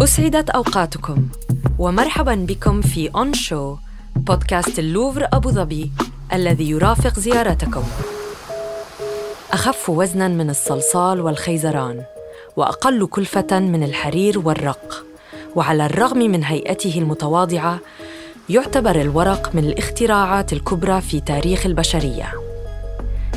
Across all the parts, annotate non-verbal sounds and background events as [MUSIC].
أسعدت أوقاتكم ومرحبا بكم في أون شو بودكاست اللوفر أبو ظبي الذي يرافق زيارتكم. أخف وزنا من الصلصال والخيزران وأقل كلفة من الحرير والرق وعلى الرغم من هيئته المتواضعة يعتبر الورق من الاختراعات الكبرى في تاريخ البشرية.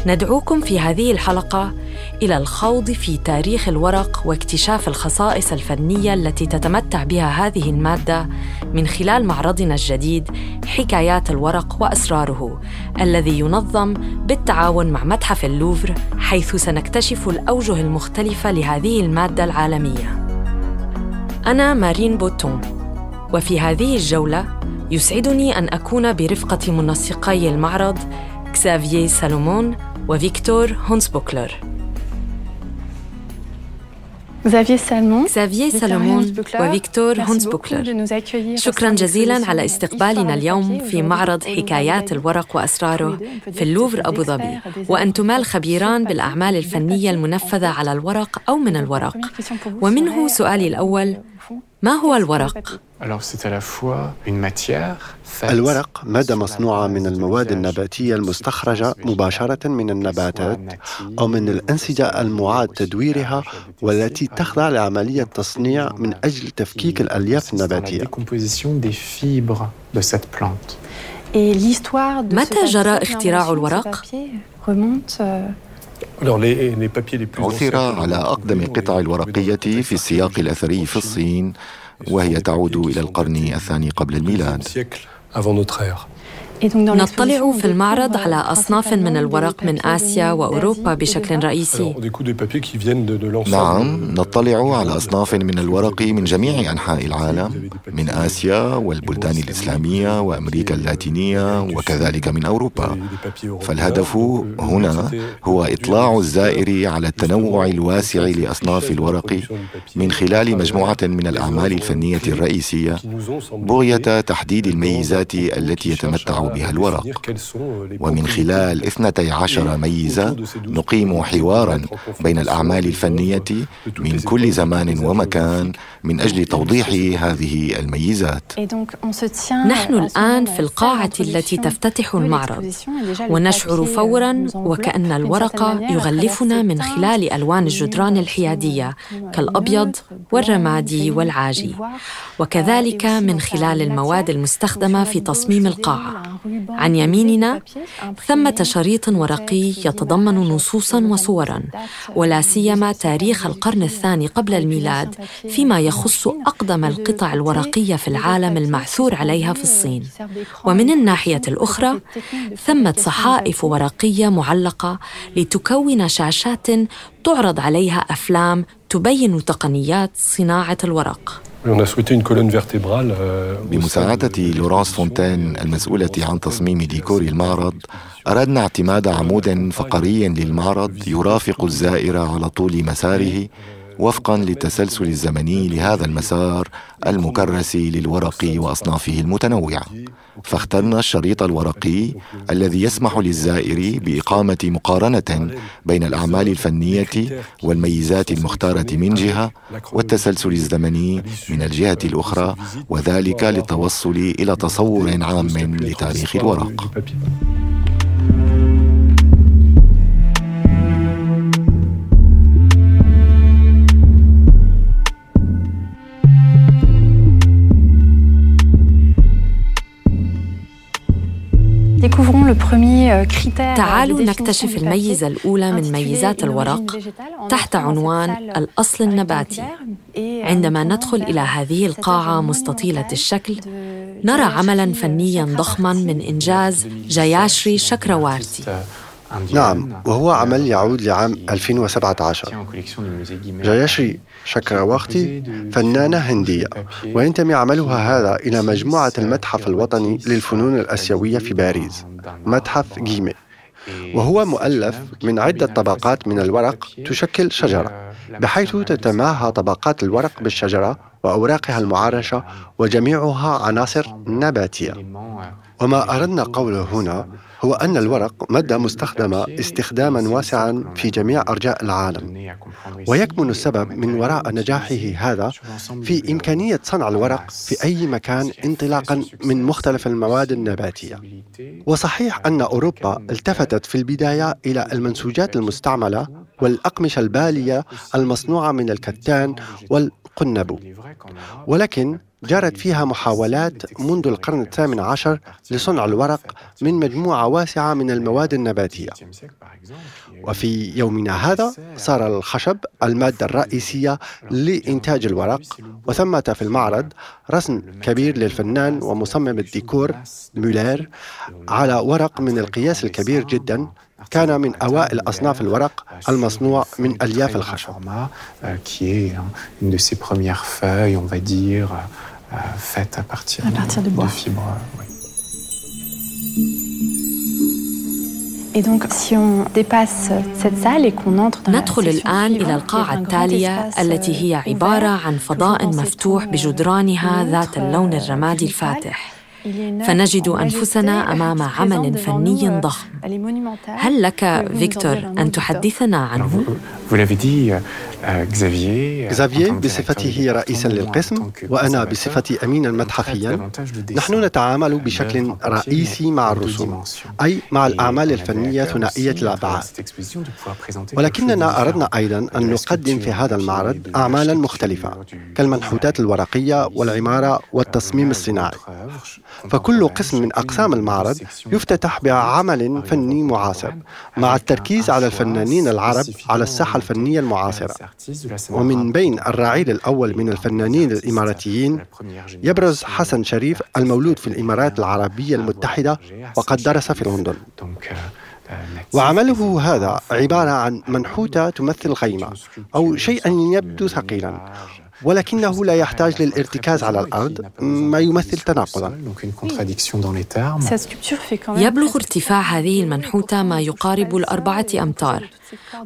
ندعوكم في هذه الحلقة إلى الخوض في تاريخ الورق واكتشاف الخصائص الفنية التي تتمتع بها هذه المادة من خلال معرضنا الجديد حكايات الورق وأسراره الذي ينظم بالتعاون مع متحف اللوفر حيث سنكتشف الأوجه المختلفة لهذه المادة العالمية. أنا مارين بوتون وفي هذه الجولة يسعدني أن أكون برفقة منسقي المعرض كزافييه سالمون وفيكتور هونسبوكلر كزافييه سالمون وفيكتور هونسبوكلر شكرا جزيلا على استقبالنا اليوم في معرض حكايات الورق وأسراره في اللوفر أبو ظبي. وأنتما الخبيران بالأعمال الفنية المنفذة على الورق أو من الورق. ومنه سؤالي الأول. ما هو الورق؟ الورق مادة مصنوعة من المواد النباتية المستخرجة مباشرة من النباتات أو من الأنسجة المعاد تدويرها والتي تخضع لعملية تصنيع من أجل تفكيك الألياف النباتية. متى جرى اختراع الورق؟ عثر على أقدم القطع الورقية في السياق الأثري في الصين وهي تعود إلى القرن الثاني قبل الميلاد. نطلع في المعرض على أصناف من الورق من آسيا وأوروبا بشكل رئيسي. نعم نطلع على أصناف من الورق من جميع أنحاء العالم من آسيا والبلدان الإسلامية وأمريكا اللاتينية وكذلك من أوروبا. فالهدف هنا هو إطلاع الزائر على التنوع الواسع لأصناف الورق من خلال مجموعة من الأعمال الفنية الرئيسية بغية تحديد الميزات التي يتمتع بها الورق. ومن خلال 12 ميزة نقيم حوارا بين الأعمال الفنية من كل زمان ومكان من أجل توضيح هذه الميزات. نحن الآن في القاعة التي تفتتح المعرض. ونشعر فورا وكأن الورق يغلفنا من خلال ألوان الجدران الحيادية كالأبيض والرمادي والعاجي. وكذلك من خلال المواد المستخدمة في تصميم القاعة. عن يميننا ثمة شريط ورقي يتضمن نصوصا وصورا ولا سيما تاريخ القرن الثاني قبل الميلاد فيما يخص أقدم القطع الورقية في العالم المعثور عليها في الصين ومن الناحية الأخرى ثمة صحائف ورقية معلقة لتكون شاشات تعرض عليها أفلام تبين تقنيات صناعة الورق Euh, بمساعدة لورانس فونتين المسؤولة عن تصميم ديكور المعرض. أردنا اعتماد عمود فقري للمعرض يرافق الزائر على طول مساره. وفقا للتسلسل الزمني لهذا المسار المكرس للورق وأصنافه المتنوعة. فاخترنا الشريط الورقي الذي يسمح للزائر بإقامة مقارنة بين الأعمال الفنية والميزات المختارة من جهة والتسلسل الزمني من الجهة الأخرى وذلك للتوصل إلى تصور عام لتاريخ الورق. تعالوا نكتشف الميزة الأولى من ميزات الورق تحت عنوان الأصل النباتي. عندما ندخل إلى هذه القاعة مستطيلة الشكل نرى عملا فنيا ضخما من إنجاز جياشري شكروارتي نعم وهو عمل يعود لعام 2017 جياشري شكراوختي فنانة هندية وينتمي عملها هذا إلى مجموعة المتحف الوطني للفنون الآسيوية في باريس متحف جيمي وهو مؤلف من عدة طبقات من الورق تشكل شجرة بحيث تتماهى طبقات الورق بالشجرة وأوراقها المعرشة وجميعها عناصر نباتية وما أردنا قوله هنا هو أن الورق مادة مستخدمة استخداما واسعا في جميع أرجاء العالم. ويكمن السبب من وراء نجاحه هذا في إمكانية صنع الورق في أي مكان انطلاقا من مختلف المواد النباتية. وصحيح أن أوروبا التفتت في البداية إلى المنسوجات المستعملة والأقمشة البالية المصنوعة من الكتان والقنب ولكن جرت فيها محاولات منذ القرن الثامن عشر لصنع الورق من مجموعة واسعة من المواد النباتية. وفي يومنا هذا صار الخشب المادة الرئيسية لإنتاج الورق وثمة في المعرض رسم كبير للفنان ومصمم الديكور مولير على ورق من القياس الكبير جدا. كان من أوائل أصناف الورق المصنوع من ألياف الخشب. Faite à partir, à partir de, de, de fibres. Oui. Et donc, si on dépasse cette salle et qu'on entre dans ندخل الآن إلى القاعة التالية التي هي عبارة عن فضاء مفتوح بجدرانها ذات اللون الرمادي الفاتح فنجد أنفسنا أمام عمل فني ضخم. هل لك فيكتور أن تحدثنا عنه؟ زافييه بصفته رئيسا للقسم وأنا بصفتي أمينا متحفيا نحن نتعامل بشكل رئيسي مع الرسوم أي مع الأعمال الفنية ثنائية الأبعاد ولكننا أردنا أيضا أن نقدم في هذا المعرض أعمالا مختلفة كالمنحوتات الورقية والعمارة والتصميم الصناعي. فكل قسم من أقسام المعرض يفتتح بعمل فني معاصر مع التركيز على الفنانين العرب على الساحة الفنية المعاصرة. ومن بين الرعيل الأول من الفنانين الإماراتيين يبرز حسن شريف المولود في الإمارات العربية المتحدة وقد درس في لندن. وعمله هذا عبارة عن منحوتة تمثل خيمة أو شيئا يبدو ثقيلا ولكنه لا يحتاج للارتكاز على الأرض ما يمثل تناقضا. يبلغ ارتفاع هذه المنحوتة ما يقارب الأربعة أمتار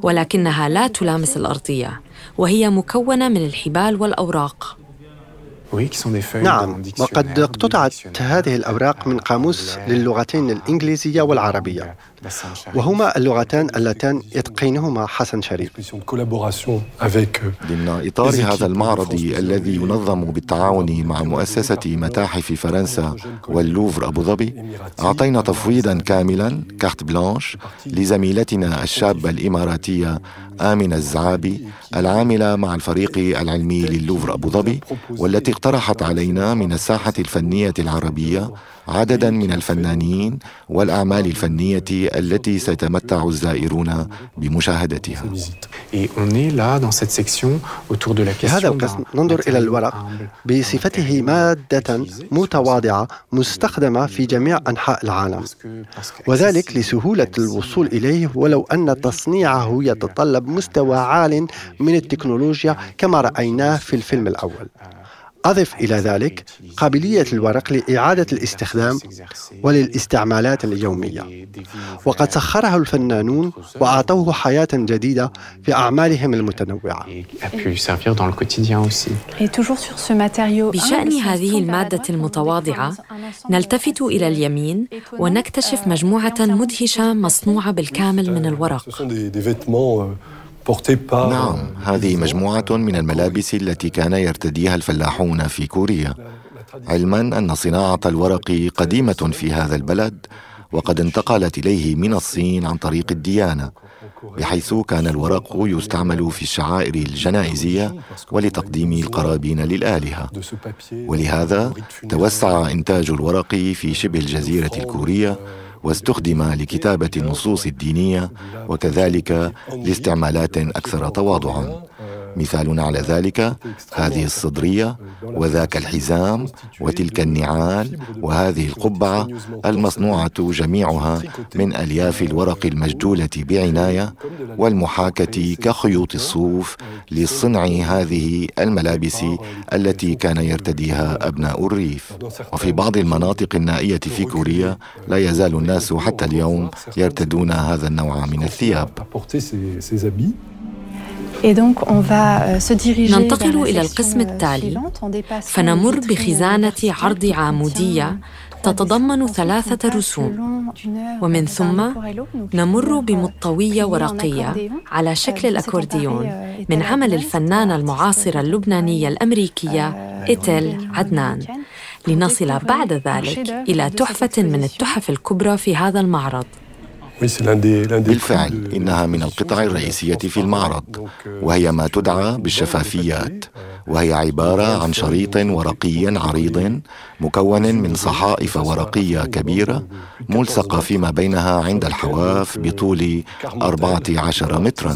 ولكنها لا تلامس الأرضية وهي مكونة من الحبال والأوراق. نعم وقد اقتطعت هذه الأوراق من قاموس للغتين الإنجليزية والعربية. وهما اللغتان اللتان يتقينهما حسن شريف. ضمن إطار هذا المعرض الذي ينظم بالتعاون مع مؤسسة متاحف فرنسا واللوفر أبو ظبي. أعطينا تفويضا كاملا كارت بلانش لزميلتنا الشابة الإماراتية آمنة الزعابي العاملة مع الفريق العلمي للوفر أبو ظبي والتي اقترحت علينا من الساحة الفنية العربية عددا من الفنانين والأعمال الفنية التي سيتمتع الزائرون بمشاهدتها. في هذا القسم ننظر إلى الورق بصفته مادة متواضعة مستخدمة في جميع أنحاء العالم. وذلك لسهولة الوصول إليه ولو أن تصنيعه يتطلب مستوى عال من التكنولوجيا كما رأيناه في الفيلم الأول. أضف إلى ذلك قابلية الورق لإعادة الاستخدام وللاستعمالات اليومية. وقد سخره الفنانون وأعطوه حياة جديدة في أعمالهم المتنوعة. بشأن هذه المادة المتواضعة نلتفت إلى اليمين ونكتشف مجموعة مدهشة مصنوعة بالكامل من الورق. نعم هذه مجموعة من الملابس التي كان يرتديها الفلاحون في كوريا. علما أن صناعة الورق قديمة في هذا البلد وقد انتقلت إليه من الصين عن طريق الديانة بحيث كان الورق يستعمل في الشعائر الجنائزية ولتقديم القرابين للآلهة. ولهذا توسع إنتاج الورق في شبه الجزيرة الكورية واستخدم لكتابة النصوص الدينية وكذلك لاستعمالات أكثر تواضعا. مثال على ذلك هذه الصدرية وذاك الحزام وتلك النعال وهذه القبعة المصنوعة جميعها من ألياف الورق المجدولة بعناية والمحاكة كخيوط الصوف لصنع هذه الملابس التي كان يرتديها أبناء الريف. وفي بعض المناطق النائية في كوريا لا يزال الناس حتى اليوم يرتدون هذا النوع من الثياب. ننتقل إلى القسم التالي. فنمر بخزانة عرض عامودية تتضمن ثلاثة رسوم. ومن ثم نمر بمطوية ورقية على شكل الأكورديون. من عمل الفنانة المعاصرة اللبنانية الأمريكية إيتيل عدنان. لنصل بعد ذلك إلى تحفة من التحف الكبرى في هذا المعرض. بالفعل إنها من القطع الرئيسية في المعرض وهي ما تدعى بالشفافيات. وهي عبارة عن شريط ورقي عريض مكون من صحائف ورقية كبيرة ملصقة فيما بينها عند الحواف بطول 14 مترا.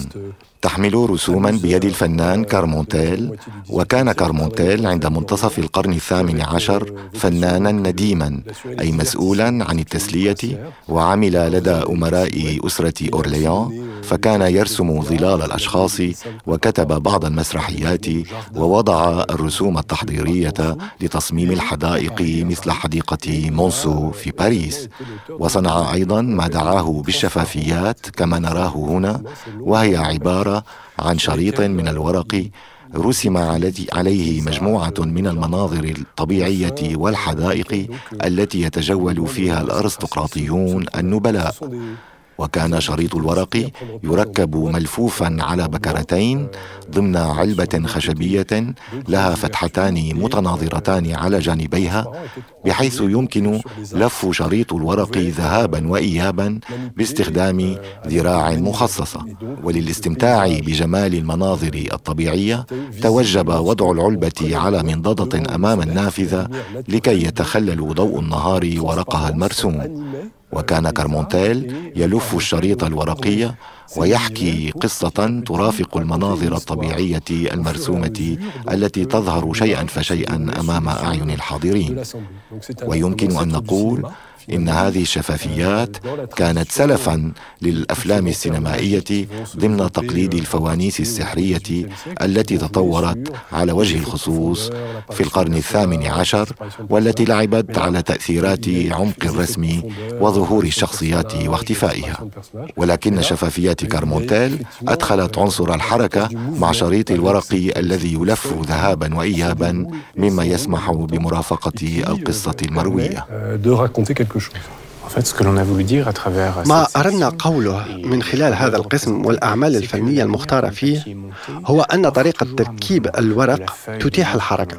تحمل رسوما بيد الفنان كارمونتيل وكان كارمونتيل عند منتصف القرن الثامن عشر فنانا نديما أي مسؤولا عن التسلية وعمل لدى أمراء أسرة أورليان. فكان يرسم ظلال الأشخاص وكتب بعض المسرحيات ووضع الرسوم التحضيرية لتصميم الحدائق مثل حديقة مونسو في باريس. وصنع أيضا ما دعاه بالشفافيات كما نراه هنا وهي عبارة عن شريط من الورق رسم عليه مجموعة من المناظر الطبيعية والحدائق التي يتجول فيها الأرستقراطيون النبلاء. وكان شريط الورق يركب ملفوفا على بكرتين ضمن علبة خشبية لها فتحتان متناظرتان على جانبيها بحيث يمكن لف شريط الورق ذهابا وإيابا باستخدام ذراع مخصصة. وللاستمتاع بجمال المناظر الطبيعية توجب وضع العلبة على منضدة أمام النافذة لكي يتخلل ضوء النهار ورقها المرسوم. وكان كارمونتيل يلف الشريط الورقي ويحكي قصة ترافق المناظر الطبيعية المرسومة التي تظهر شيئا فشيئا أمام أعين الحاضرين. ويمكن أن نقول إن هذه الشفافيات كانت سلفا للأفلام السينمائية ضمن تقليد الفوانيس السحرية التي تطورت على وجه الخصوص في القرن الثامن عشر والتي لعبت على تأثيرات عمق الرسم وظهور الشخصيات واختفائها. ولكن شفافيات كارمونتيل أدخلت عنصر الحركة مع شريط الورق الذي يلف ذهابا وإيابا مما يسمح بمرافقة القصة المروية. que eu jogo. ما أردنا قوله من خلال هذا القسم والأعمال الفنية المختارة فيه هو أن طريقة تركيب الورق تتيح الحركة.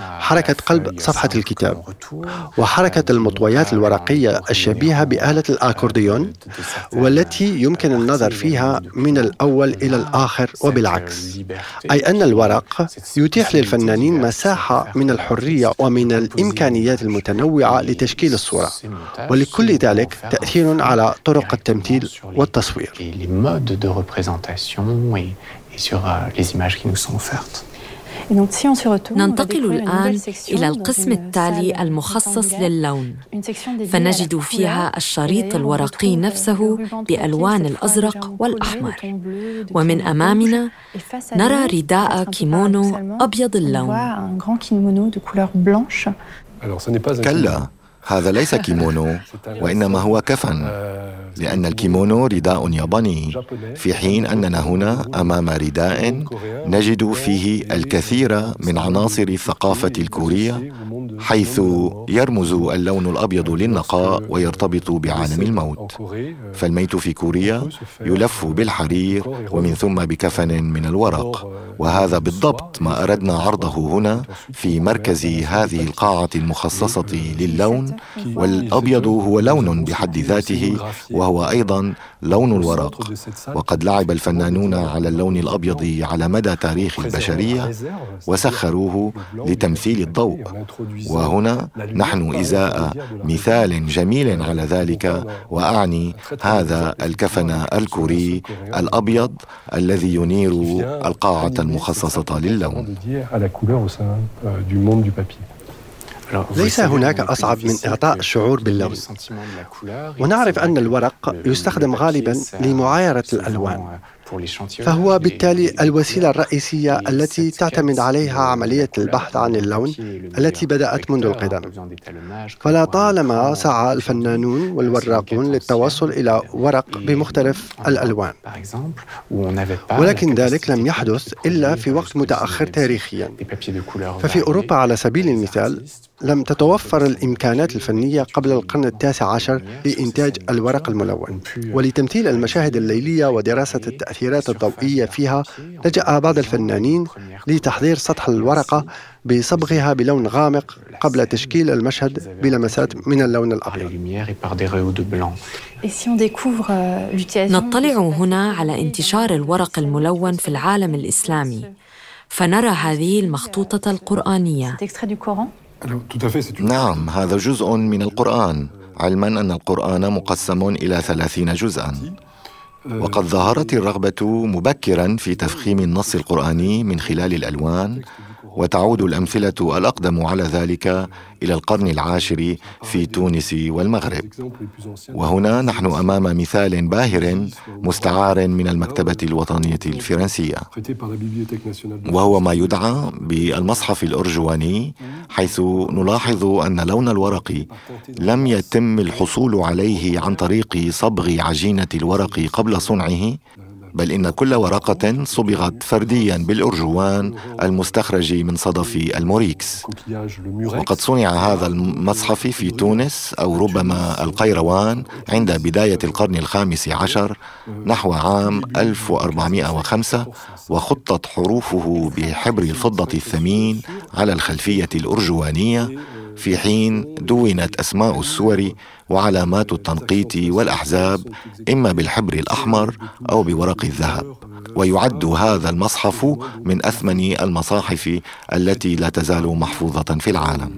حركة قلب صفحة الكتاب. وحركة المطويات الورقية الشبيهة بآلة الأكورديون والتي يمكن النظر فيها من الأول إلى الآخر وبالعكس. أي أن الورق يتيح للفنانين مساحة من الحرية ومن الإمكانيات المتنوعة لتشكيل الصورة. ولكل ذلك تأثير على طرق التمثيل والتصوير. ننتقل الآن إلى القسم التالي المخصص للون. فنجد فيها الشريط الورقي نفسه بألوان الأزرق والأحمر. ومن أمامنا نرى رداء كيمونو أبيض اللون. كلا هذا ليس كيمونو وإنما هو كفن لأن الكيمونو رداء ياباني في حين أننا هنا أمام رداء نجد فيه الكثير من عناصر الثقافة الكورية حيث يرمز اللون الأبيض للنقاء ويرتبط بعالم الموت. فالميت في كوريا يلف بالحرير ومن ثم بكفن من الورق وهذا بالضبط ما أردنا عرضه هنا في مركز هذه القاعة المخصصة للون والأبيض هو لون بحد ذاته وهو أيضا لون الورق. وقد لعب الفنانون على اللون الأبيض على مدى تاريخ البشرية وسخروه لتمثيل الضوء. وهنا نحن إزاء مثال جميل على ذلك وأعني هذا الكفن الكوري الأبيض الذي ينير القاعة المخصصة للون. ليس هناك أصعب من إعطاء الشعور باللون. ونعرف أن الورق يستخدم غالبا لمعايرة الألوان. فهو بالتالي الوسيلة الرئيسية التي تعتمد عليها عملية البحث عن اللون التي بدأت منذ القدم. فلا طالما سعى الفنانون والوراقون للتوصل إلى ورق بمختلف الألوان. ولكن ذلك لم يحدث إلا في وقت متأخر تاريخيا. ففي أوروبا على سبيل المثال لم تتوفر الإمكانات الفنية قبل القرن التاسع عشر لإنتاج الورق الملون. ولتمثيل المشاهد الليلية ودراسة التأثيرات الضوئية فيها لجأ بعض الفنانين لتحضير سطح الورقة بصبغها بلون غامق قبل تشكيل المشهد بلمسات من اللون الأبيض. نطلع هنا على انتشار الورق الملون في العالم الإسلامي فنرى هذه المخطوطة القرآنية. نعم هذا جزء من القرآن. علما أن القرآن مقسم إلى ثلاثين جزءا. وقد ظهرت الرغبة مبكرا في تفخيم النص القرآني من خلال الألوان. وتعود الأمثلة الأقدم على ذلك إلى القرن العاشر في تونس والمغرب. وهنا نحن أمام مثال باهر مستعار من المكتبة الوطنية الفرنسية. وهو ما يدعى بالمصحف الأرجواني حيث نلاحظ أن لون الورق لم يتم الحصول عليه عن طريق صبغ عجينة الورق قبل صنعه بل إن كل ورقة صبغت فرديا بالأرجوان المستخرج من صدف الموريكس. وقد صنع هذا المصحف في تونس أو ربما القيروان عند بداية القرن الخامس عشر نحو عام 1405 وخطت حروفه بحبر الفضة الثمين على الخلفية الأرجوانية في حين دونت أسماء السور وعلامات التنقيط والأحزاب إما بالحبر الأحمر أو بورق الذهب. ويعد هذا المصحف من أثمن المصاحف التي لا تزال محفوظة في العالم.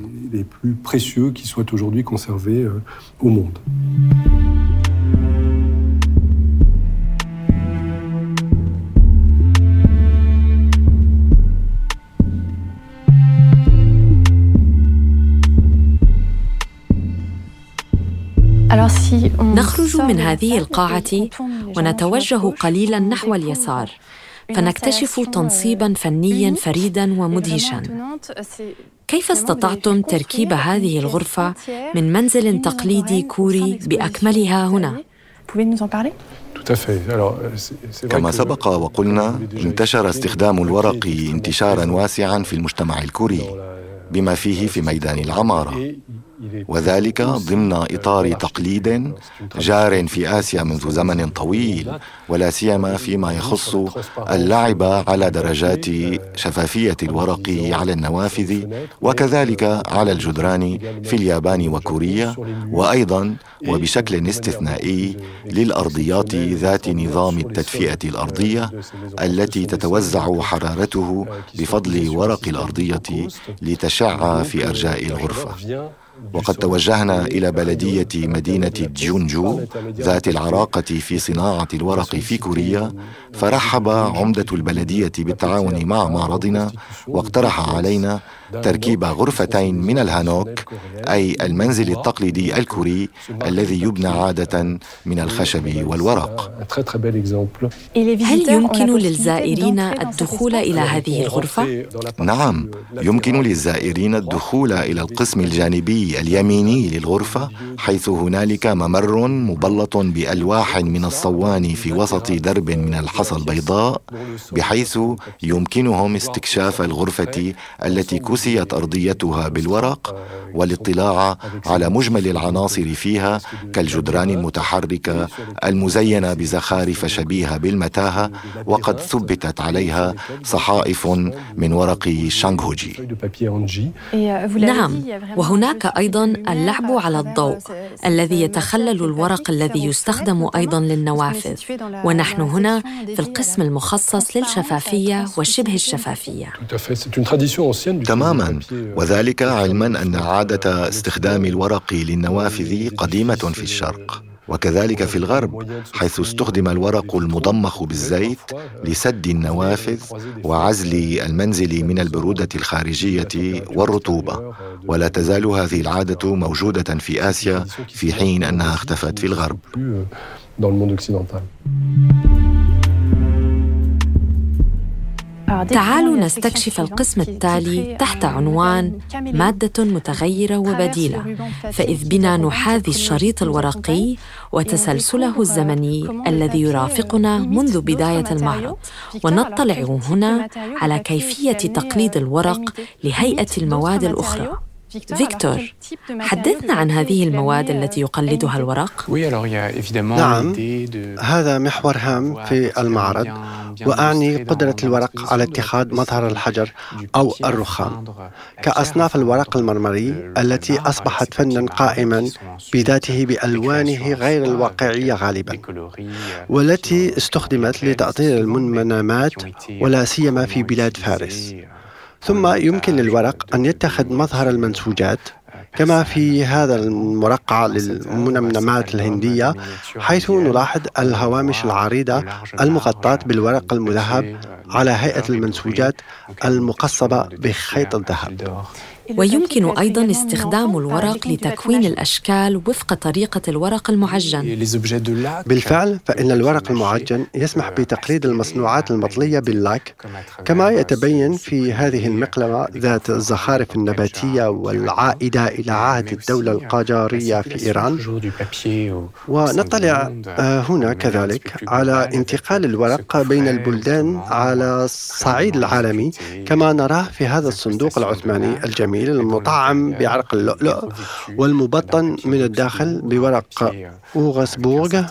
نخرج من هذه القاعة ونتوجه قليلا نحو اليسار. فنكتشف تنصيبا فنيا فريدا ومدهشا. كيف استطعتم تركيب هذه الغرفة من منزل تقليدي كوري بأكملها هنا؟ كما سبق وقلنا انتشر استخدام الورق انتشارا واسعا في المجتمع الكوري بما فيه في ميدان العمارة. وذلك ضمن إطار تقليد جار في آسيا منذ زمن طويل ولا سيما فيما يخص اللعب على درجات شفافية الورق على النوافذ وكذلك على الجدران في اليابان وكوريا وأيضا وبشكل استثنائي للأرضيات ذات نظام التدفئة الأرضية التي تتوزع حرارته بفضل ورق الأرضية لتشع في أرجاء الغرفة. وقد توجهنا إلى بلدية مدينة جونجو ذات العراقة في صناعة الورق في كوريا فرحب عمدة البلدية بالتعاون مع معرضنا واقترح علينا تركيب غرفتين من الهانوك أي المنزل التقليدي الكوري الذي يبنى عادة من الخشب والورق هل يمكن للزائرين الدخول إلى هذه الغرفة؟ نعم يمكن للزائرين الدخول إلى القسم الجانبي اليميني للغرفة حيث هنالك ممر مبلط بألواح من الصوان في وسط درب من الحصى البيضاء بحيث يمكنهم استكشاف الغرفة التي كسيت أرضيتها بالورق والاطلاع على مجمل العناصر فيها كالجدران المتحركة المزينة بزخارف شبيهة بالمتاهة وقد ثبتت عليها صحائف من ورق شانغهوجي. نعم وهناك أيضا اللعب على الضوء الذي يتخلل الورق الذي يستخدم أيضا للنوافذ. ونحن هنا في القسم المخصص للشفافية وشبه الشفافية. تماما. وذلك علما أن عادة استخدام الورق للنوافذ قديمة في الشرق. وكذلك في الغرب حيث استخدم الورق المضمخ بالزيت لسد النوافذ وعزل المنزل من البرودة الخارجية والرطوبة. ولا تزال هذه العادة موجودة في آسيا في حين أنها اختفت في الغرب. تعالوا نستكشف القسم التالي تحت عنوان مادة متغيرة وبديلة. فإذ بنا نحاذي الشريط الورقي وتسلسله الزمني الذي يرافقنا منذ بداية المعرض. ونطلع هنا على كيفية تقليد الورق لهيئة المواد الأخرى. فيكتور حدثنا عن هذه المواد التي يقلدها الورق؟ نعم. هذا محور هام في المعرض. وأعني قدرة الورق على اتخاذ مظهر الحجر أو الرخام كأصناف الورق المرمري التي أصبحت فنا قائما بذاته بألوانه غير الواقعية غالبا والتي استخدمت لتأطير المنمنامات ولا سيما في بلاد فارس ثم يمكن للورق أن يتخذ مظهر المنسوجات كما في هذا المرقع للمنمنمات الهندية حيث نلاحظ الهوامش العريضة المغطاة بالورق المذهب على هيئة المنسوجات المقصبة بخيط الذهب. ويمكن أيضا استخدام الورق لتكوين الأشكال. وفق طريقة الورق المعجن. بالفعل فإن الورق المعجن يسمح بتقليد المصنوعات المطلية باللاك كما يتبين في هذه المقلمة ذات الزخارف النباتية والعائدة إلى عهد الدولة القاجارية في إيران. ونطلع آه، هنا كذلك على انتقال الورق بين البلدان على الصعيد العالمي كما نراه في هذا الصندوق العثماني الجميل. الجميل المطعم بعرق اللؤلؤ والمبطن من الداخل بورق أوغسبورغ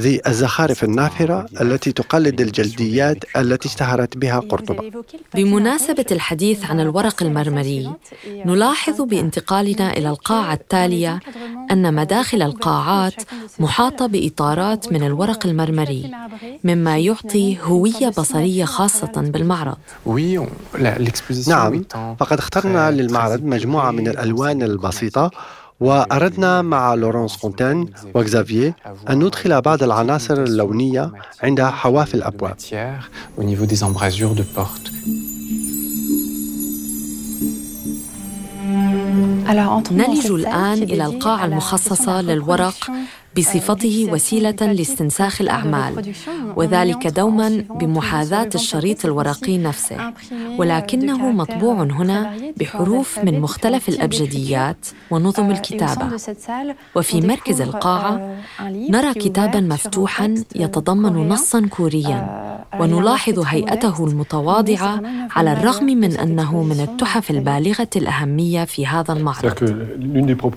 ذي الزخارف النافرة التي تقلد الجلديات التي اشتهرت بها قرطبة. بمناسبة الحديث عن الورق المرمري نلاحظ بانتقالنا إلى القاعة التالية أن مداخل القاعات محاطة بإطارات من الورق المرمري مما يعطي هوية بصرية خاصة بالمعرض. نعم فقد اخترنا للمعرض مجموعة من الألوان البسيطة وأردنا مع لورانس فونتين وكزافييه أن ندخل بعض العناصر اللونية عند حواف الأبواب. نلج الآن إلى القاعة المخصصة للورق بصفته وسيلة لاستنساخ الأعمال. وذلك دوما بمحاذاة الشريط الورقي نفسه. ولكنه مطبوع هنا بحروف من مختلف الأبجديات ونظم الكتابة. وفي مركز القاعة نرى كتابا مفتوحا يتضمن نصا كوريا. ونلاحظ هيئته المتواضعة على الرغم من أنه من التحف البالغة الأهمية في هذا المعرض.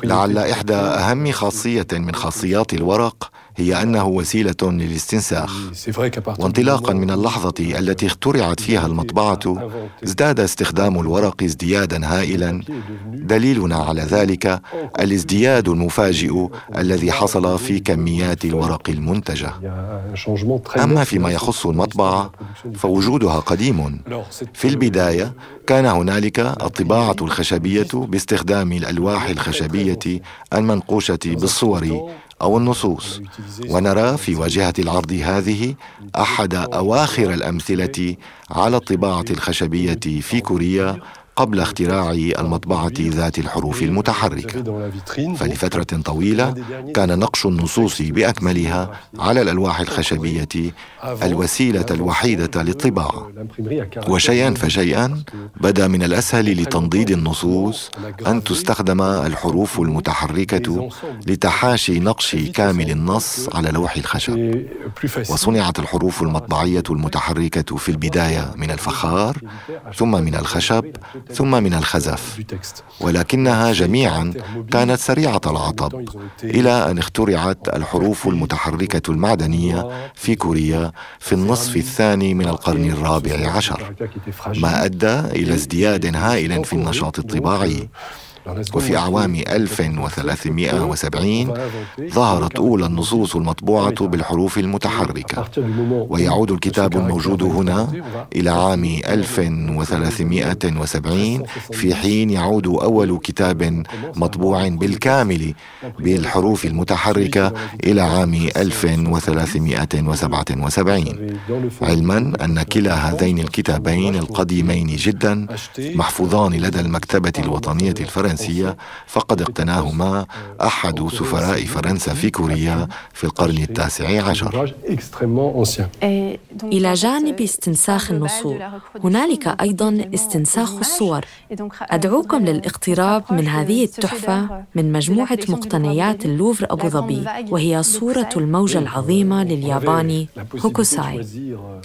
لعل إحدى أهم خاصية من خاصيات الورق هي أنه وسيلة للاستنساخ. وانطلاقا من اللحظة التي اخترعت فيها المطبعة ازداد استخدام الورق ازديادا هائلا. دليلنا على ذلك الازدياد المفاجئ الذي حصل في كميات الورق المنتجة. أما فيما يخص المطبعة فوجودها قديم. في البداية كان هنالك الطباعة الخشبية باستخدام الألواح الخشبية المنقوشة بالصور أو النصوص. ونرى في واجهة العرض هذه أحد أواخر الأمثلة على الطباعه الخشبية في كوريا قبل اختراع المطبعة ذات الحروف المتحركة. فلفترة طويلة كان نقش النصوص بأكملها على الألواح الخشبية الوسيلة الوحيدة للطباعة. وشيئا فشيئا بدأ من الأسهل لتنضيد النصوص أن تستخدم الحروف المتحركة لتحاشي نقش كامل النص على لوح الخشب. وصنعت الحروف المطبعية المتحركة في البداية من الفخار ثم من الخشب ثم من الخزف. ولكنها جميعا كانت سريعة العطب إلى أن اخترعت الحروف المتحركة المعدنية في كوريا في النصف الثاني من القرن الرابع عشر ما أدى إلى ازدياد هائل في النشاط الطباعي. وفي أعوام 1370 ظهرت أولى النصوص المطبوعة بالحروف المتحركة ويعود الكتاب الموجود هنا إلى عام 1370 في حين يعود أول كتاب مطبوع بالكامل بالحروف المتحركة إلى عام 1377 علما أن كلا هذين الكتابين القديمين جدا محفوظان لدى المكتبة الوطنية الفرنسية. الفرنسية فقد اقتناهما أحد سفراء فرنسا في كوريا في القرن التاسع عشر. إلى جانب استنساخ النصوص هنالك أيضا استنساخ الصور. أدعوكم للاقتراب من هذه التحفة من مجموعة مقتنيات اللوفر أبو ظبي وهي صورة الموجة العظيمة للياباني هوكوساي.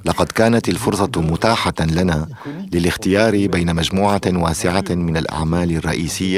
لقد كانت الفرصة متاحة لنا للاختيار بين مجموعة واسعة من الأعمال الرئيسية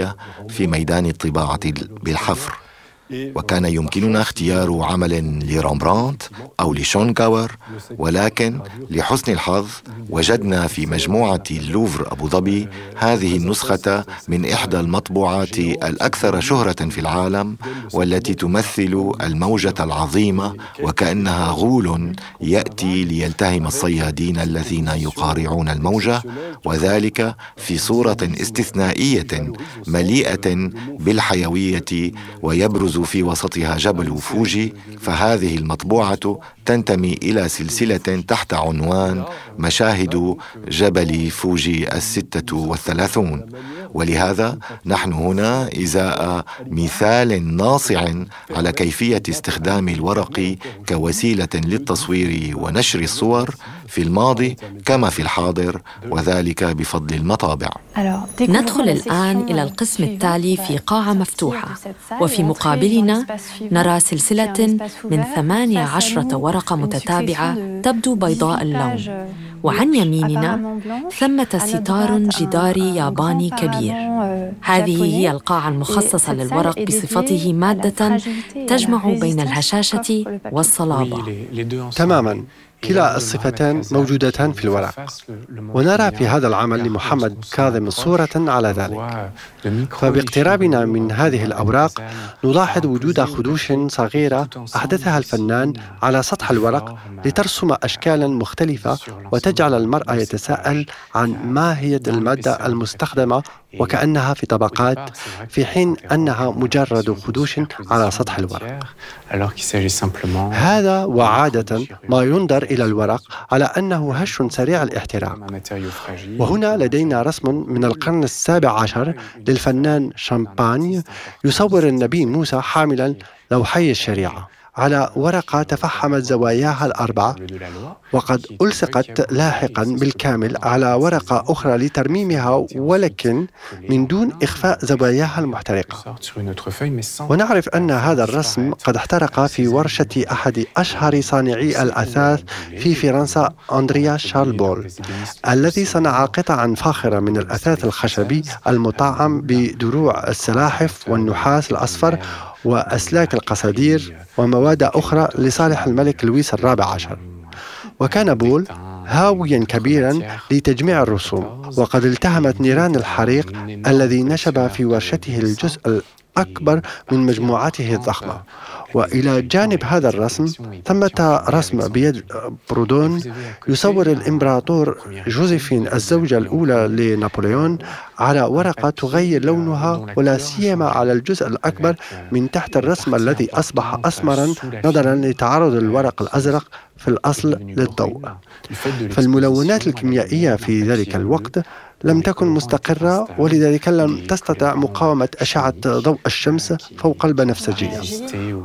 في ميدان الطباعة بالحفر. وكان يمكننا اختيار عمل لرامبرانت أو لشونكاور ولكن لحسن الحظ وجدنا في مجموعة اللوفر أبو ظبي هذه النسخة من إحدى المطبوعات الأكثر شهرة في العالم والتي تمثل الموجة العظيمة وكأنها غول يأتي ليلتهم الصيادين الذين يقارعون الموجة وذلك في صورة استثنائية مليئة بالحيوية ويبرز في وسطها جبل فوجي فهذه المطبوعة تنتمي إلى سلسلة تحت عنوان مشاهد جبل فوجي الستة والثلاثون. ولهذا نحن هنا إزاء مثال ناصع على كيفية استخدام الورق كوسيلة للتصوير ونشر الصور في الماضي كما في الحاضر وذلك بفضل المطابع. ندخل الآن إلى القسم التالي في قاعة مفتوحة وفي مقابلنا نرى سلسلة من ثمانية عشرة ورقة متتابعة تبدو بيضاء اللون. وعن يميننا ثمة ستار جداري ياباني كبير. هذه هي القاعة المخصصة للورق بصفته مادة تجمع بين الهشاشة والصلابة. تماما. كلا الصفتان موجودتان في الورق. ونرى في هذا العمل لمحمد كاظم صورة على ذلك. فباقترابنا من هذه الأوراق نلاحظ وجود خدوش صغيرة أحدثها الفنان على سطح الورق لترسم أشكالا مختلفة وتجعل المرء يتساءل عن ماهية المادة المستخدمة وكأنها في طبقات في حين أنها مجرد خدوش على سطح الورق. هذا وعادة ما ينظر إلى الورق على أنه هش سريع الاحتراق. وهنا لدينا رسم من القرن السابع عشر للفنان شامباني يصور النبي موسى حاملا لوحي الشريعة. على ورقة تفحمت زواياها الأربع وقد ألصقت لاحقا بالكامل على ورقة أخرى لترميمها ولكن من دون إخفاء زواياها المحترقة. ونعرف أن هذا الرسم قد احترق في ورشة أحد أشهر صانعي الأثاث في فرنسا أندريا شارلبول الذي صنع قطعا فاخرة من الأثاث الخشبي المطعم بدروع السلاحف والنحاس الأصفر وأسلاك القصادير ومواد أخرى لصالح الملك لويس الرابع عشر. وكان بول هاويا كبيرا لتجميع الرسوم وقد التهمت نيران الحريق الذي نشب في ورشته الجزء الأكبر من مجموعاته الضخمة. وإلى جانب هذا الرسم ثمة رسم بيد برودون يصور الإمبراطور جوزيفين الزوجة الأولى لنابليون على ورقة تغير لونها ولا سيما على الجزء الأكبر من تحت الرسم الذي أصبح أسمرا نظرا لتعرض الورق الأزرق في الأصل للضوء. فالملونات الكيميائية في ذلك الوقت لم تكن مستقرة ولذلك لم تستطع مقاومة أشعة ضوء الشمس فوق البنفسجية.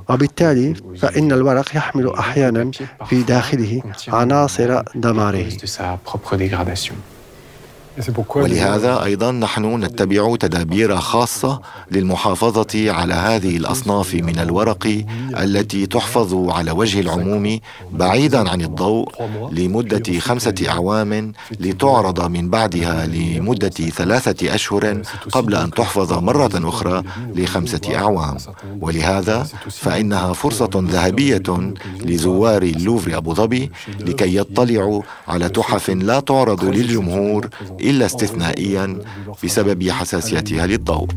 وبالتالي فإن الورق يحمل أحيانا في داخله عناصر دماره ولهذا أيضا نحن نتبع تدابير خاصة للمحافظة على هذه الأصناف من الورق التي تحفظ على وجه العموم بعيدا عن الضوء لمدة خمسة أعوام لتعرض من بعدها لمدة ثلاثة أشهر قبل أن تحفظ مرة أخرى لخمسة أعوام. ولهذا فإنها فرصة ذهبية لزوار اللوفر أبو ظبي لكي يطلعوا على تحف لا تعرض للجمهور إلا استثنائيا بسبب حساسيتها للضوء.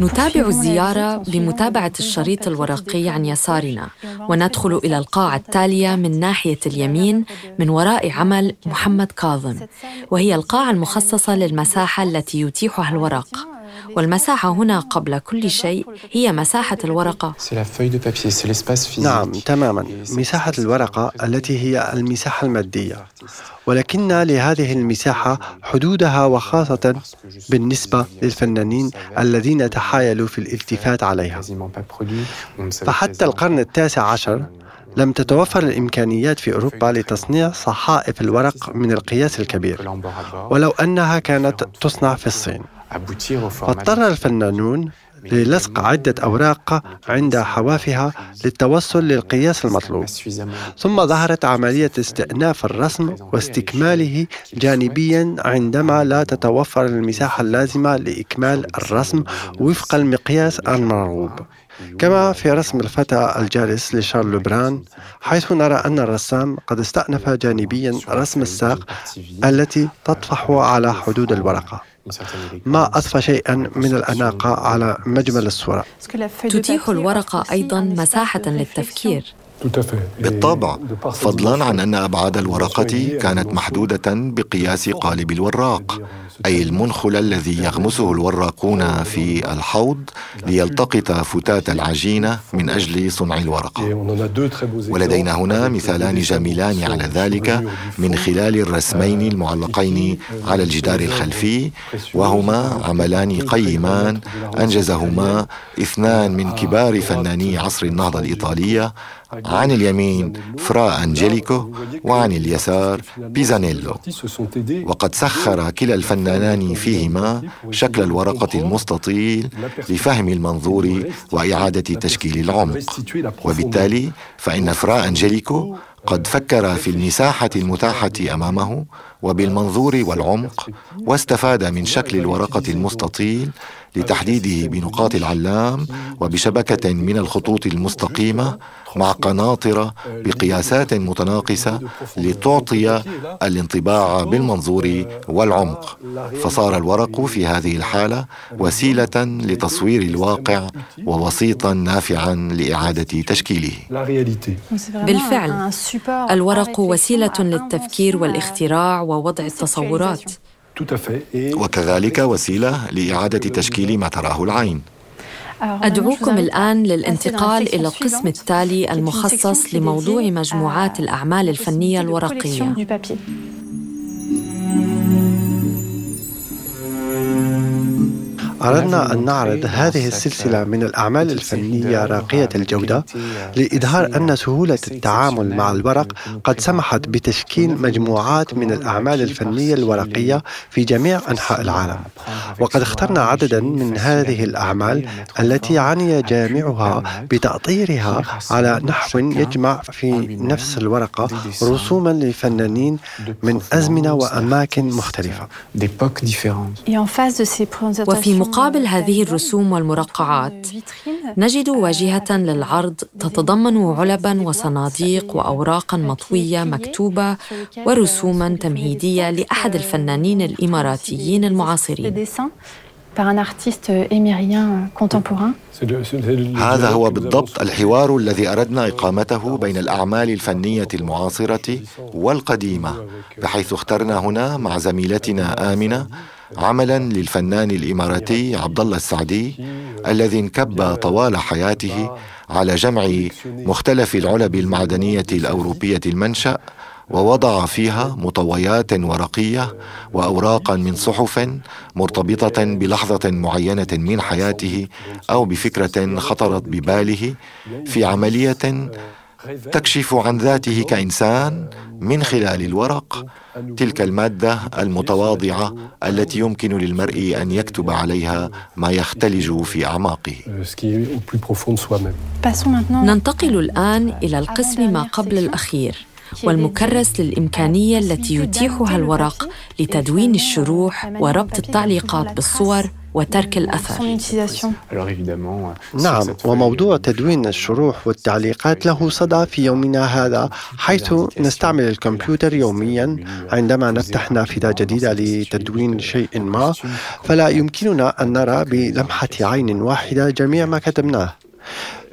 نتابع الزيارة بمتابعة الشريط الورقي عن يسارنا وندخل إلى القاعة التالية من ناحية اليمين من وراء عمل محمد كاظم وهي القاعة المخصصة للمساحة التي يتيحها الورق. والمساحة هنا قبل كل شيء هي مساحة الورقة. نعم تماما. مساحة الورقة التي هي المساحة المادية. ولكن لهذه المساحة حدودها وخاصة بالنسبة للفنانين الذين تحايلوا في الالتفات عليها. فحتى القرن التاسع عشر لم تتوفر الإمكانيات في أوروبا لتصنيع صحائف الورق من القياس الكبير. ولو أنها كانت تصنع في الصين. فاضطر الفنانون للصق عدة أوراق عند حوافها للتوصل للقياس المطلوب. ثم ظهرت عملية استئناف الرسم واستكماله جانبيا عندما لا تتوفر المساحة اللازمة لإكمال الرسم وفق المقياس المرغوب. كما في رسم الفتى الجالس لشارل بران حيث نرى أن الرسام قد استأنف جانبيا رسم الساق التي تطفح على حدود الورقة. ما أضفى شيئا من الأناقة على مجمل الصورة. تتيح الورقة أيضا مساحة للتفكير. بالطبع فضلا عن أن أبعاد الورقة كانت محدودة بقياس قالب الوراق. اي المنخل الذي يغمسه الوراقون في الحوض ليلتقط فتات العجينه من أجل صنع الورقه ولدينا هنا مثالان جميلان على ذلك من خلال الرسمين المعلقين على الجدار الخلفي وهما عملان قيمان انجزهما اثنان من كبار فناني عصر النهضه الايطاليه عن اليمين فرا أنجيليكو وعن اليسار بيزانيلو وقد سخر كلا الفنانان فيهما شكل الورقة المستطيل لفهم المنظور وإعادة تشكيل العمق. وبالتالي فإن فرا أنجيليكو قد فكر في المساحة المتاحة أمامه وبالمنظور والعمق واستفاد من شكل الورقة المستطيل لتحديده بنقاط العلام وبشبكة من الخطوط المستقيمة مع قناطر بقياسات متناقصة لتعطي الانطباع بالمنظور والعمق. فصار الورق في هذه الحالة وسيلة لتصوير الواقع ووسيطا نافعا لإعادة تشكيله. بالفعل الورق وسيلة للتفكير والاختراع ووضع التصورات. وكذلك وسيلة لإعادة تشكيل ما تراه العين. أدعوكم الآن للانتقال إلى القسم التالي المخصص لموضوع مجموعات الأعمال الفنية الورقية أردنا أن نعرض هذه السلسلة من الأعمال الفنية راقية الجودة لإظهار أن سهولة التعامل مع الورق قد سمحت بتشكيل مجموعات من الأعمال الفنية الورقية في جميع أنحاء العالم. وقد اخترنا عددا من هذه الأعمال التي عني جامعها بتأطيرها على نحو يجمع في نفس الورقة رسوما لفنانين من أزمنة وأماكن مختلفة. وفي مقابل هذه الرسوم والمرقعات نجد واجهة للعرض تتضمن علبا وصناديق وأوراقا مطوية مكتوبة ورسوما تمهيدية لأحد الفنانين الإماراتيين المعاصرين. هذا هو بالضبط الحوار الذي أردنا إقامته بين الأعمال الفنية المعاصرة والقديمة بحيث اخترنا هنا مع زميلتنا آمنة عملا للفنان الإماراتي عبد الله السعدي الذي انكب طوال حياته على جمع مختلف العلب المعدنية الأوروبية المنشأ ووضع فيها مطويات ورقية واوراقا من صحف مرتبطة بلحظة معينة من حياته أو بفكرة خطرت بباله في عملية تكشف عن ذاته كإنسان من خلال الورق تلك المادة المتواضعة التي يمكن للمرء أن يكتب عليها ما يختلج في أعماقه. ننتقل الآن إلى القسم ما قبل الأخير والمكرس للإمكانية التي يتيحها الورق لتدوين الشروح وربط التعليقات بالصور وترك الأثر. نعم وموضوع تدوين الشروح والتعليقات له صدى في يومنا هذا حيث نستعمل الكمبيوتر يوميا عندما نفتح نافذة جديدة لتدوين شيء ما فلا يمكننا أن نرى بلمحة عين واحدة جميع ما كتبناه.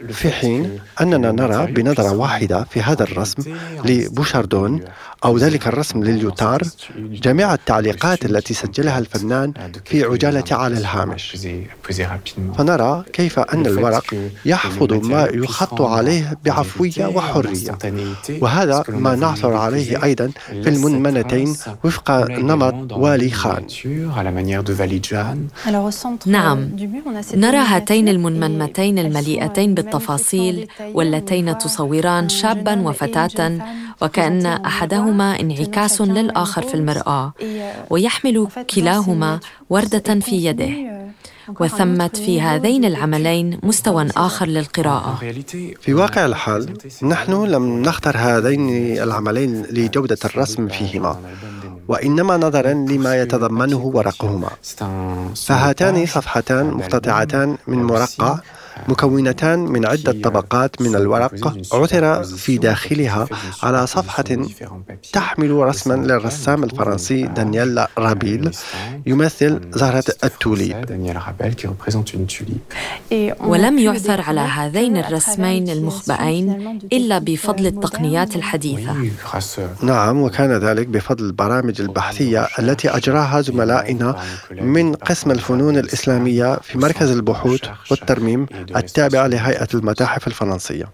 في حين أننا نرى بنظرة واحدة في هذا الرسم لبوشاردون أو ذلك الرسم لليوتار جميع التعليقات التي سجلها الفنان في عجالة على الهامش. فنرى كيف أن الورق يحفظ ما يخط عليه بعفوية وحرية. وهذا ما نعثر عليه أيضا في المنمنتين وفق نمط والي خان. نعم نرى هاتين المنمنتين المليئتين بالتفاصيل واللتين تصوران شابا وفتاة وكأن أحدهما انعكاس للآخر في المرآة ويحمل كلاهما وردة في يده وثمت في هذين العملين مستوى آخر للقراءة. في واقع الحال نحن لم نختر هذين العملين لجودة الرسم فيهما وإنما نظرا لما يتضمنه ورقهما. فهاتان صفحتان مقتطعتان من مرقع مكونتان من عدة طبقات من الورق عثر في داخلها على صفحة تحمل رسما للرسام الفرنسي دانييل رابيل يمثل زهرة التوليب ولم يعثر على هذين الرسمين المخبئين إلا بفضل التقنيات الحديثة. نعم وكان ذلك بفضل البرامج البحثية التي أجراها زملائنا من قسم الفنون الإسلامية في مركز البحوث والترميم. التابعة لهيئة المتاحف الفرنسية.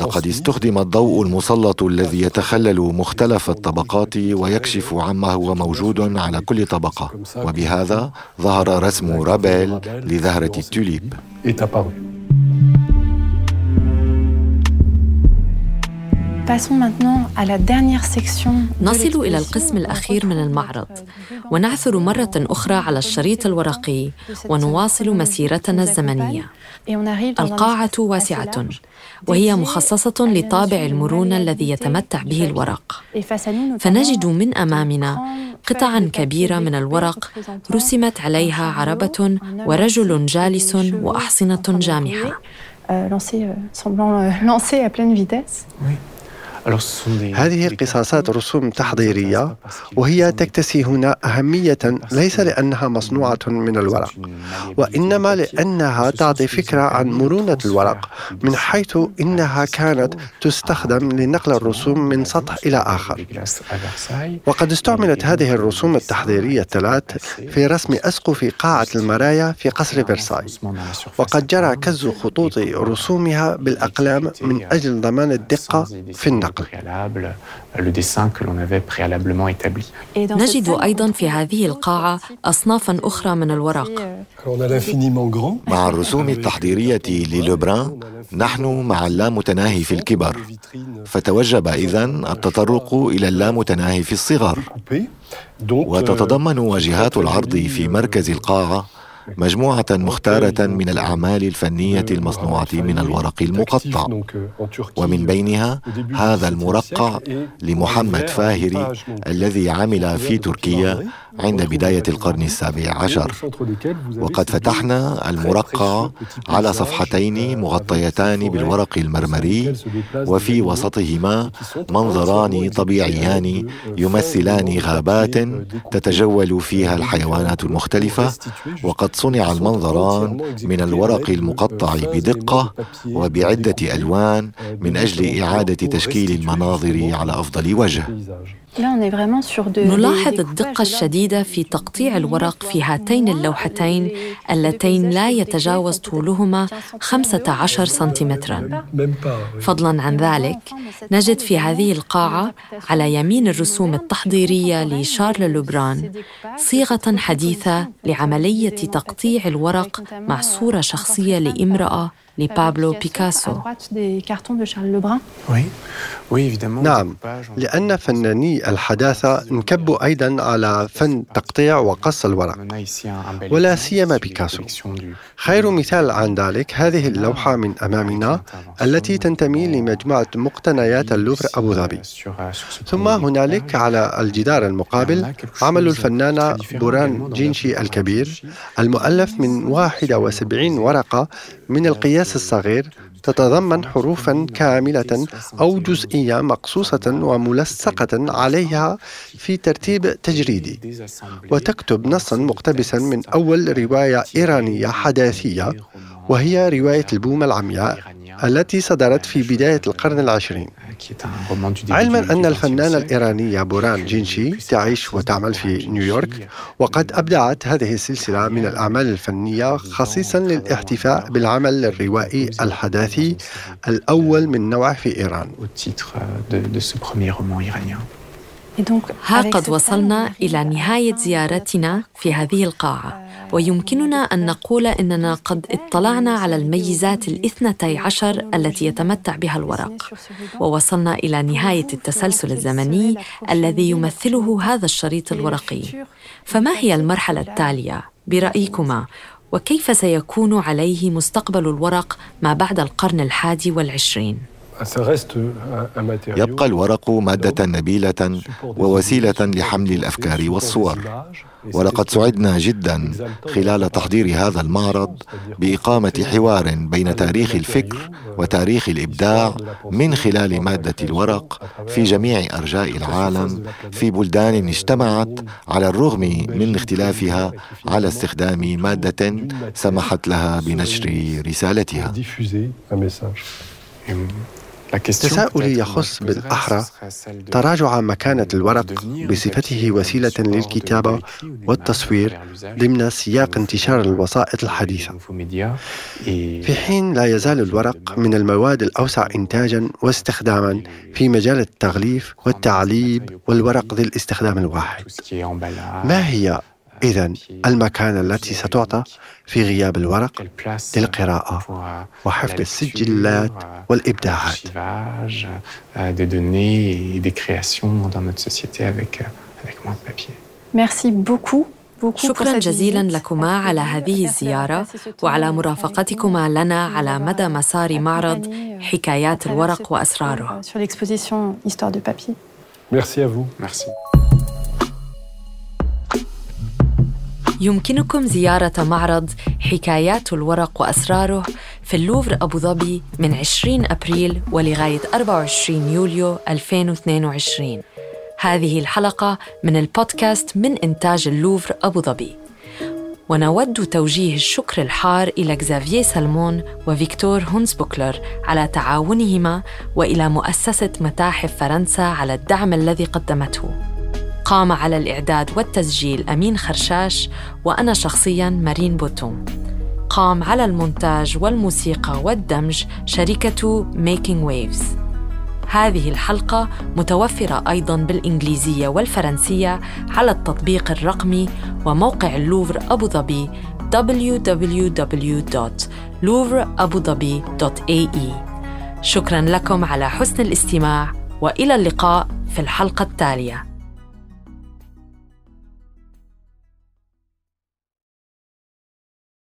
لقد استخدم الضوء المسلط الذي يتخلل مختلف الطبقات ويكشف عما هو موجود على كل طبقة. وبهذا ظهر رسم رابيل لزهرة التوليب نصل إلى القسم الأخير من المعرض. ونعثر مرة أخرى على الشريط الورقي. ونواصل مسيرتنا الزمنية. القاعة واسعة. وهي مخصصة لطابع المرونة الذي يتمتع به الورق. فنجد من أمامنا قطعا كبيرة من الورق رسمت عليها عربة ورجل جالس وأحصنة جامحة. [LAUGHS] هذه قصاصات رسوم تحضيرية وهي تكتسي هنا أهمية ليس لأنها مصنوعة من الورق وإنما لأنها تعطي فكرة عن مرونة الورق من حيث إنها كانت تستخدم لنقل الرسوم من سطح إلى آخر. وقد استعملت هذه الرسوم التحضيرية الثلاث في رسم أسقف قاعة المرايا في قصر فرساي. وقد جرى كز خطوط رسومها بالأقلام من أجل ضمان الدقة في النقل. Préalable, le dessin que l'on avait préalablement établi. نجد أيضا في هذه القاعة أصنافا أخرى من الورق. مع الرسوم التحضيرية للوبران نحن مع اللامتناهي في الكبر فتوجب إذن التطرق إلى اللامتناهي في الصغر وتتضمن واجهات العرض في مركز القاعة مجموعة مختارة من الأعمال الفنية المصنوعة من الورق المقطع. ومن بينها هذا المرقع لمحمد فاهري الذي عمل في تركيا عند بداية القرن السابع عشر. وقد فتحنا المرقع على صفحتين مغطيتان بالورق المرمري وفي وسطهما منظران طبيعيان يمثلان غابات تتجول فيها الحيوانات المختلفة وقد صنع المنظران من الورق المقطع بدقة وبعدة ألوان من أجل إعادة تشكيل المناظر على أفضل وجه. نلاحظ الدقة الشديدة في تقطيع الورق في هاتين اللوحتين اللتين لا يتجاوز طولهما 15 سنتيمترا. فضلا عن ذلك نجد في هذه القاعة على يمين الرسوم التحضيرية لشارل لوبران صيغة حديثة لعملية تقطيع الورق مع صورة شخصية لامرأة لبابلو بيكاسو نعم لأن فناني الحداثة انكبوا أيضا على فن تقطيع وقص الورق. ولا سيما بيكاسو. خير مثال عن ذلك هذه اللوحة من أمامنا التي تنتمي لمجموعة مقتنيات اللوفر أبو ظبي. ثم هنالك على الجدار المقابل عمل الفنانة بوران جينشي الكبير المؤلف من 71 ورقة من القياس الصغير تتضمن حروفا كاملة أو جزئية مقصوصة وملصقة عليها في ترتيب تجريدي. وتكتب نصا مقتبسا من أول رواية إيرانية حداثية وهي رواية البومة العمياء التي صدرت في بداية القرن العشرين. علما أن الفنانة الإيرانية بوران جينشي تعيش وتعمل في نيويورك وقد أبدعت هذه السلسلة من الأعمال الفنية خصيصا للاحتفاء بالعمل الروائي الحداثي الأول من نوعه في إيران. ها قد وصلنا إلى نهاية زيارتنا في هذه القاعة. ويمكننا أن نقول إننا قد اطلعنا على الميزات الاثنتي عشر التي يتمتع بها الورق. ووصلنا إلى نهاية التسلسل الزمني الذي يمثله هذا الشريط الورقي. فما هي المرحلة التالية؟ برأيكما وكيف سيكون عليه مستقبل الورق ما بعد القرن الحادي والعشرين؟ يبقى الورق مادة نبيلة ووسيلة لحمل الأفكار والصور. ولقد سعدنا جدا خلال تحضير هذا المعرض بإقامة حوار بين تاريخ الفكر وتاريخ الإبداع من خلال مادة الورق في جميع أرجاء العالم في بلدان اجتمعت على الرغم من اختلافها على استخدام مادة سمحت لها بنشر رسالتها. تساؤلي يخص بالأحرى تراجع مكانة الورق بصفته وسيلة للكتابة والتصوير ضمن سياق انتشار الوسائط الحديثة. في حين لا يزال الورق من المواد الأوسع إنتاجا واستخداما في مجال التغليف والتعليب والورق ذي الاستخدام الواحد. ما هي إذا المكانة التي ستعطى في غياب الورق للقراءة وحفظ السجلات والإبداعات Merci beaucoup. شكرا جزيلا لكما على هذه الزيارة وعلى مرافقتكما لنا على مدى مسار معرض حكايات الورق وأسراره. Merci à vous. Merci. يمكنكم زيارة معرض حكايات الورق وأسراره في اللوفر أبو ظبي من 20 أبريل ولغاية 24 يوليو 2022 هذه الحلقة من البودكاست من إنتاج اللوفر أبو ظبي. ونود توجيه الشكر الحار إلى كزافييه سلمون وفيكتور هونز بوكلر على تعاونهما وإلى مؤسسة متاحف فرنسا على الدعم الذي قدمته. قام على الإعداد والتسجيل أمين خرشاش وأنا شخصياً مارين بوتون. قام على المونتاج والموسيقى والدمج شركة Making Waves. هذه الحلقة متوفرة أيضاً بالإنجليزية والفرنسية على التطبيق الرقمي وموقع اللوفر أبو ظبي www.louvreabudhabi.ae شكراً لكم على حسن الاستماع وإلى اللقاء في الحلقة التالية.